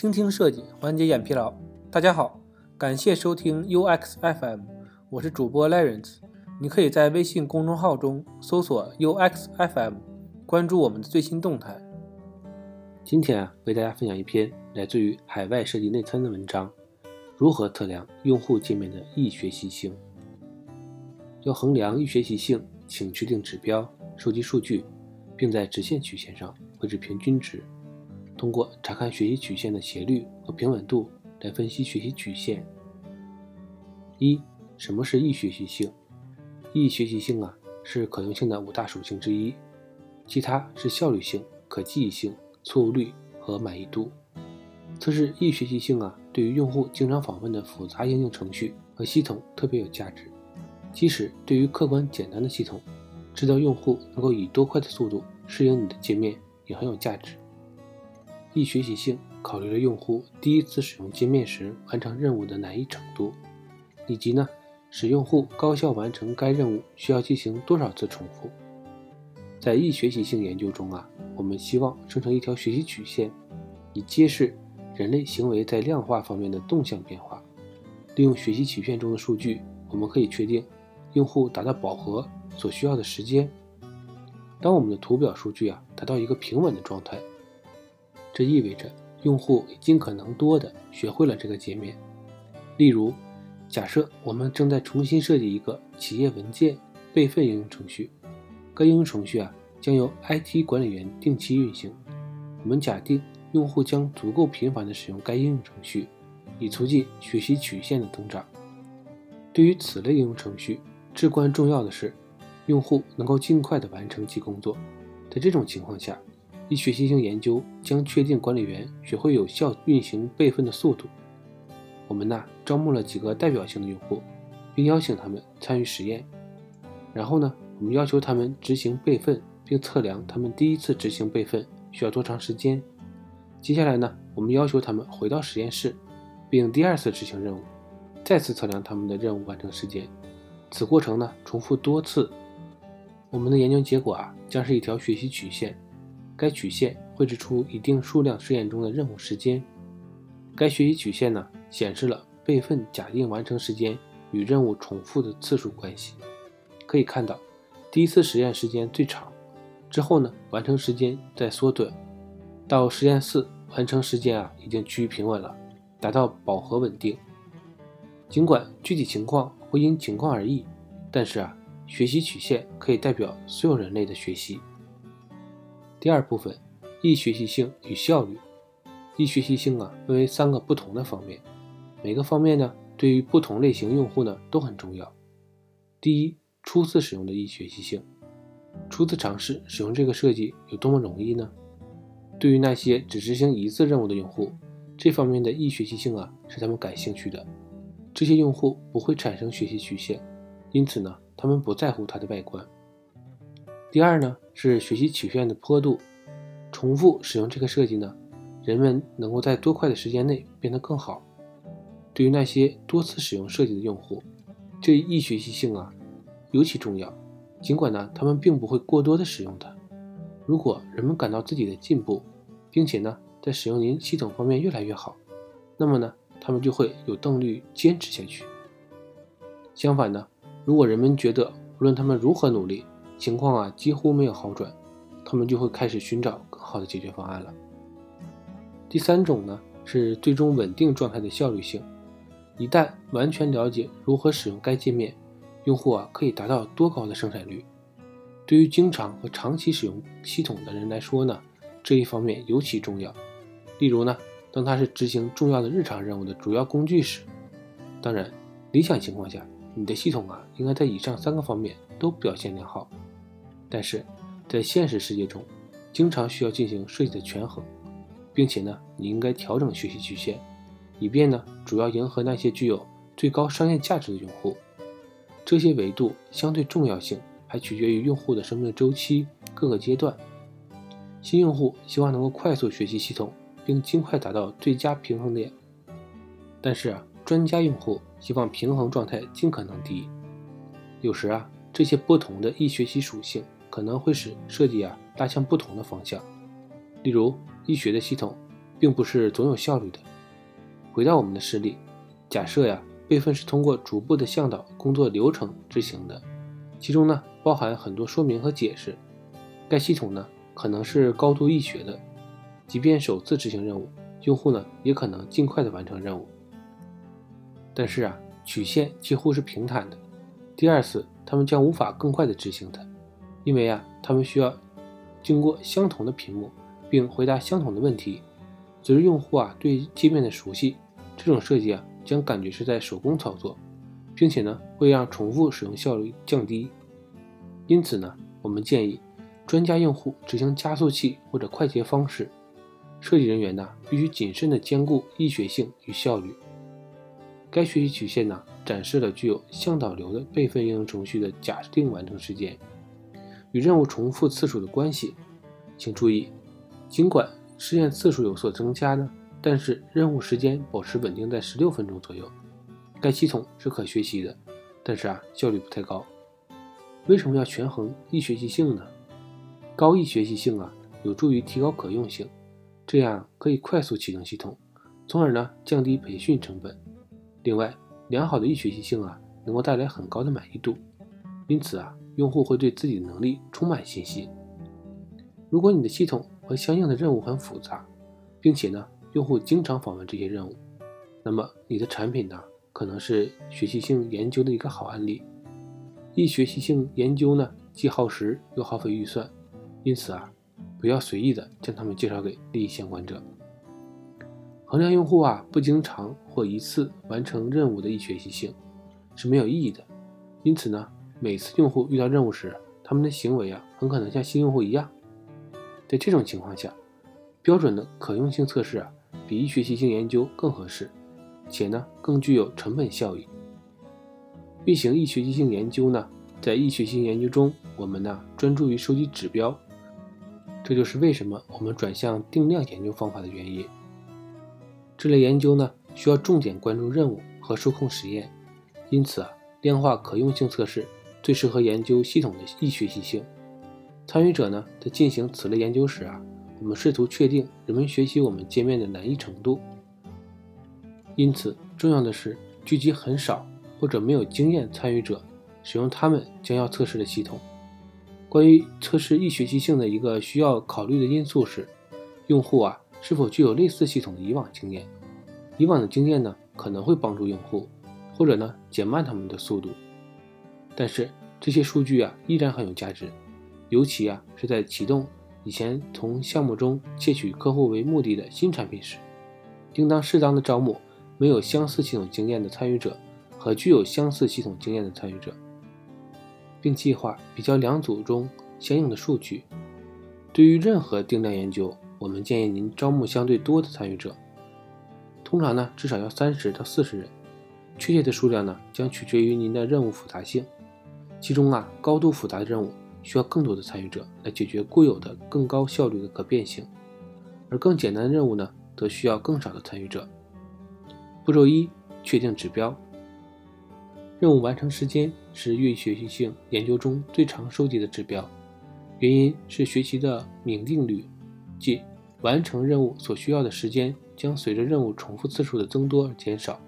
倾听设计，缓解眼疲劳。大家好，感谢收听 UX FM，我是主播 Lawrence。你可以在微信公众号中搜索 UX FM，关注我们的最新动态。今天啊，为大家分享一篇来自于海外设计内参的文章：如何测量用户界面的易学习性？要衡量易学习性，请确定指标，收集数据，并在直线曲线上绘制平均值。通过查看学习曲线的斜率和平稳度来分析学习曲线。一、什么是易学习性？易学习性啊，是可用性的五大属性之一，其他是效率性、可记忆性、错误率和满意度。测试易学习性啊，对于用户经常访问的复杂应用程序和系统特别有价值。即使对于客观简单的系统，知道用户能够以多快的速度适应你的界面也很有价值。易学习性考虑了用户第一次使用界面时完成任务的难易程度，以及呢使用户高效完成该任务需要进行多少次重复。在易学习性研究中啊，我们希望生成一条学习曲线，以揭示人类行为在量化方面的动向变化。利用学习曲线中的数据，我们可以确定。用户达到饱和所需要的时间。当我们的图表数据啊达到一个平稳的状态，这意味着用户尽可能多的学会了这个界面。例如，假设我们正在重新设计一个企业文件备份应用程序，该应用程序啊将由 IT 管理员定期运行。我们假定用户将足够频繁地使用该应用程序，以促进学习曲线的增长。对于此类应用程序，至关重要的是，用户能够尽快地完成其工作。在这种情况下，一学习性研究将确定管理员学会有效运行备份的速度。我们呢，招募了几个代表性的用户，并邀请他们参与实验。然后呢，我们要求他们执行备份，并测量他们第一次执行备份需要多长时间。接下来呢，我们要求他们回到实验室，并第二次执行任务，再次测量他们的任务完成时间。此过程呢，重复多次。我们的研究结果啊，将是一条学习曲线。该曲线绘制出一定数量试验中的任务时间。该学习曲线呢，显示了备份假定完成时间与任务重复的次数关系。可以看到，第一次实验时间最长，之后呢，完成时间在缩短。到实验四，完成时间啊，已经趋于平稳了，达到饱和稳定。尽管具体情况。会因情况而异，但是啊，学习曲线可以代表所有人类的学习。第二部分，易学习性与效率。易学习性啊，分为三个不同的方面，每个方面呢，对于不同类型用户呢都很重要。第一，初次使用的易学习性，初次尝试使用这个设计有多么容易呢？对于那些只执行一次任务的用户，这方面的易学习性啊，是他们感兴趣的。这些用户不会产生学习曲线，因此呢，他们不在乎它的外观。第二呢，是学习曲线的坡度。重复使用这个设计呢，人们能够在多快的时间内变得更好。对于那些多次使用设计的用户，这一学习性啊尤其重要。尽管呢，他们并不会过多的使用它。如果人们感到自己的进步，并且呢，在使用您系统方面越来越好，那么呢？他们就会有动力坚持下去。相反呢，如果人们觉得无论他们如何努力，情况啊几乎没有好转，他们就会开始寻找更好的解决方案了。第三种呢是最终稳定状态的效率性。一旦完全了解如何使用该界面，用户啊可以达到多高的生产率？对于经常和长期使用系统的人来说呢，这一方面尤其重要。例如呢。当它是执行重要的日常任务的主要工具时，当然，理想情况下，你的系统啊应该在以上三个方面都表现良好。但是，在现实世界中，经常需要进行设计的权衡，并且呢，你应该调整学习曲线，以便呢，主要迎合那些具有最高商业价值的用户。这些维度相对重要性还取决于用户的生命周期各个阶段。新用户希望能够快速学习系统。并尽快达到最佳平衡点。但是啊，专家用户希望平衡状态尽可能低。有时啊，这些不同的易学习属性可能会使设计啊拉向不同的方向。例如，易学的系统并不是总有效率的。回到我们的实例，假设呀，备份是通过逐步的向导工作流程执行的，其中呢包含很多说明和解释。该系统呢可能是高度易学的，即便首次执行任务，用户呢也可能尽快的完成任务。但是啊，曲线几乎是平坦的，第二次他们将无法更快的执行它，因为啊，他们需要经过相同的屏幕。并回答相同的问题。随着用户啊对界面的熟悉，这种设计啊将感觉是在手工操作，并且呢会让重复使用效率降低。因此呢，我们建议专家用户执行加速器或者快捷方式。设计人员呢必须谨慎地兼顾易学性与效率。该学习曲线呢展示了具有向导流的备份应用程序的假定完成时间与任务重复次数的关系。请注意。尽管试验次数有所增加呢，但是任务时间保持稳定在十六分钟左右。该系统是可学习的，但是啊效率不太高。为什么要权衡易学习性呢？高易学习性啊有助于提高可用性，这样可以快速启动系统，从而呢降低培训成本。另外，良好的易学习性啊能够带来很高的满意度，因此啊用户会对自己的能力充满信心。如果你的系统，和相应的任务很复杂，并且呢，用户经常访问这些任务，那么你的产品呢，可能是学习性研究的一个好案例。易学习性研究呢，既耗时又耗费预算，因此啊，不要随意的将它们介绍给利益相关者。衡量用户啊不经常或一次完成任务的易学习性是没有意义的。因此呢，每次用户遇到任务时，他们的行为啊，很可能像新用户一样。在这种情况下，标准的可用性测试啊，比易学习性研究更合适，且呢更具有成本效益。运行易学习性研究呢，在易学习性研究中，我们呢专注于收集指标，这就是为什么我们转向定量研究方法的原因。这类研究呢需要重点关注任务和受控实验，因此啊，量化可用性测试最适合研究系统的易学习性。参与者呢，在进行此类研究时啊，我们试图确定人们学习我们界面的难易程度。因此，重要的是聚集很少或者没有经验参与者，使用他们将要测试的系统。关于测试易学习性的一个需要考虑的因素是，用户啊是否具有类似系统的以往经验。以往的经验呢，可能会帮助用户，或者呢减慢他们的速度。但是这些数据啊，依然很有价值。尤其啊是在启动以前从项目中窃取客户为目的的新产品时，应当适当的招募没有相似系统经验的参与者和具有相似系统经验的参与者，并计划比较两组中相应的数据。对于任何定量研究，我们建议您招募相对多的参与者，通常呢至少要三十到四十人，确切的数量呢将取决于您的任务复杂性，其中啊高度复杂的任务。需要更多的参与者来解决固有的更高效率的可变性，而更简单的任务呢，则需要更少的参与者。步骤一：确定指标。任务完成时间是预学习性研究中最常收集的指标，原因是学习的敏定律，即完成任务所需要的时间将随着任务重复次数的增多而减少。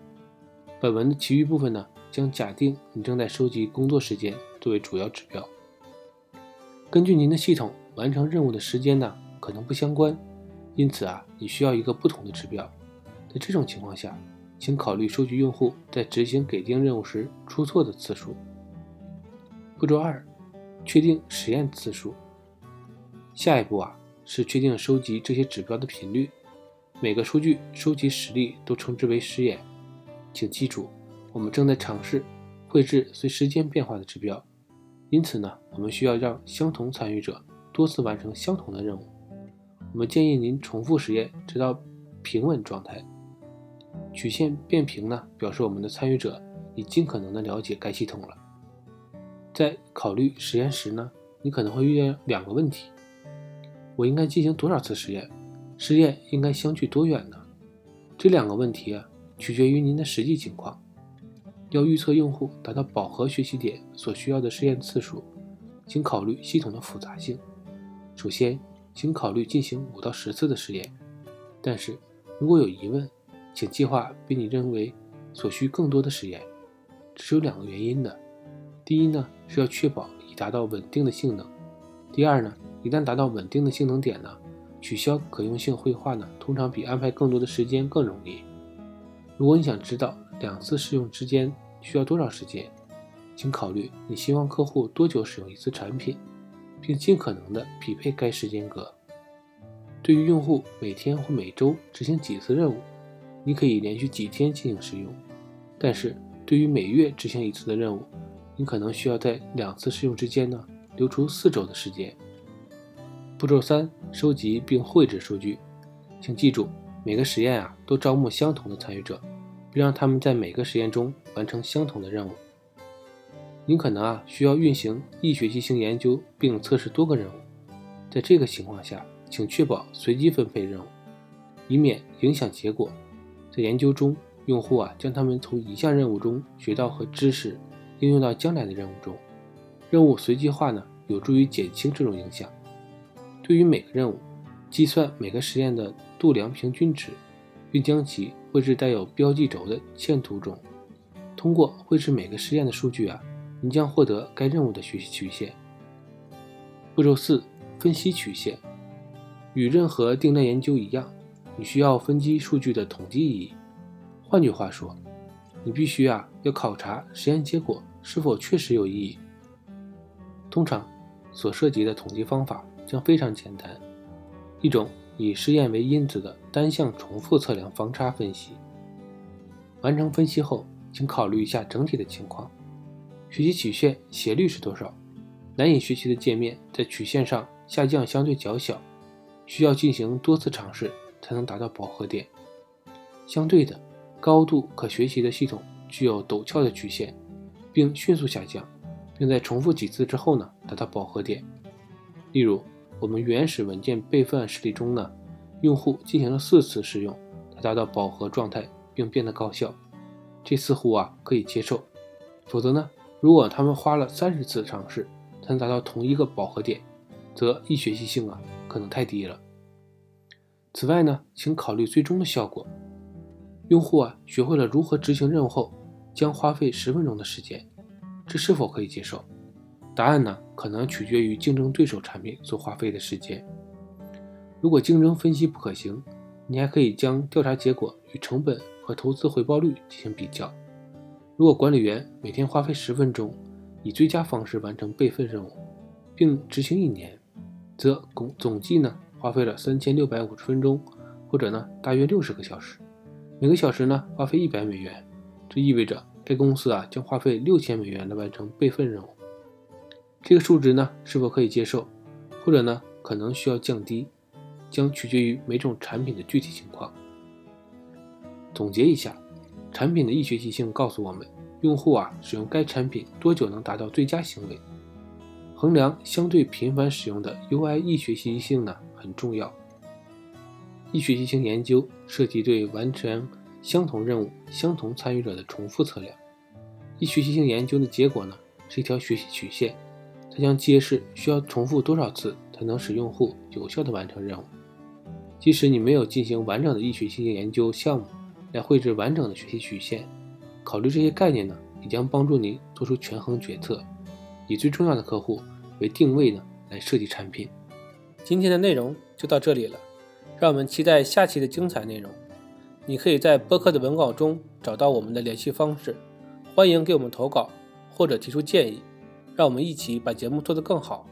本文的其余部分呢，将假定你正在收集工作时间作为主要指标。根据您的系统完成任务的时间呢，可能不相关，因此啊，你需要一个不同的指标。在这种情况下，请考虑收集用户在执行给定任务时出错的次数。步骤二，确定实验次数。下一步啊，是确定收集这些指标的频率。每个数据收集实例都称之为实验。请记住，我们正在尝试绘制随时间变化的指标。因此呢，我们需要让相同参与者多次完成相同的任务。我们建议您重复实验，直到平稳状态。曲线变平呢，表示我们的参与者已尽可能的了解该系统了。在考虑实验时呢，你可能会遇见两个问题：我应该进行多少次实验？实验应该相距多远呢？这两个问题啊，取决于您的实际情况。要预测用户达到饱和学习点所需要的试验次数，请考虑系统的复杂性。首先，请考虑进行五到十次的试验，但是如果有疑问，请计划比你认为所需更多的实验。这是有两个原因的。第一呢，是要确保已达到稳定的性能；第二呢，一旦达到稳定的性能点呢，取消可用性绘画呢，通常比安排更多的时间更容易。如果你想知道两次试用之间需要多少时间，请考虑你希望客户多久使用一次产品，并尽可能的匹配该时间格。对于用户每天或每周执行几次任务，你可以连续几天进行试用；但是对于每月执行一次的任务，你可能需要在两次试用之间呢留出四周的时间。步骤三：收集并绘制数据。请记住，每个实验啊都招募相同的参与者，并让他们在每个实验中完成相同的任务。你可能啊需要运行一学习性研究并测试多个任务。在这个情况下，请确保随机分配任务，以免影响结果。在研究中，用户啊将他们从一项任务中学到和知识。应用到将来的任务中，任务随机化呢，有助于减轻这种影响。对于每个任务，计算每个实验的度量平均值，并将其绘制带有标记轴的线图中。通过绘制每个实验的数据啊，你将获得该任务的学习曲线。步骤四：分析曲线。与任何定量研究一样，你需要分析数据的统计意义。换句话说，你必须啊要考察实验结果。是否确实有意义？通常所涉及的统计方法将非常简单，一种以试验为因子的单向重复测量方差分析。完成分析后，请考虑一下整体的情况：学习曲线斜率是多少？难以学习的界面在曲线上下降相对较小，需要进行多次尝试才能达到饱和点。相对的，高度可学习的系统具有陡峭的曲线。并迅速下降，并在重复几次之后呢，达到饱和点。例如，我们原始文件备份实例中呢，用户进行了四次试用，才达到饱和状态，并变得高效。这似乎啊可以接受。否则呢，如果他们花了三十次尝试才能达到同一个饱和点，则易学习性啊可能太低了。此外呢，请考虑最终的效果。用户啊学会了如何执行任务后。将花费十分钟的时间，这是否可以接受？答案呢，可能取决于竞争对手产品所花费的时间。如果竞争分析不可行，你还可以将调查结果与成本和投资回报率进行比较。如果管理员每天花费十分钟，以最佳方式完成备份任务，并执行一年，则总总计呢花费了三千六百五十分钟，或者呢大约六十个小时，每个小时呢花费一百美元。这意味着该公司啊将花费六千美元来完成备份任务。这个数值呢是否可以接受，或者呢可能需要降低，将取决于每种产品的具体情况。总结一下，产品的易学习性告诉我们，用户啊使用该产品多久能达到最佳行为。衡量相对频繁使用的 UI 易学习性呢很重要。易学习性研究涉及对完成。相同任务、相同参与者的重复测量，易学习性研究的结果呢是一条学习曲线，它将揭示需要重复多少次才能使用户有效地完成任务。即使你没有进行完整的易学习性研究项目来绘制完整的学习曲线，考虑这些概念呢，也将帮助你做出权衡决策，以最重要的客户为定位呢来设计产品。今天的内容就到这里了，让我们期待下期的精彩内容。你可以在播客的文稿中找到我们的联系方式，欢迎给我们投稿或者提出建议，让我们一起把节目做得更好。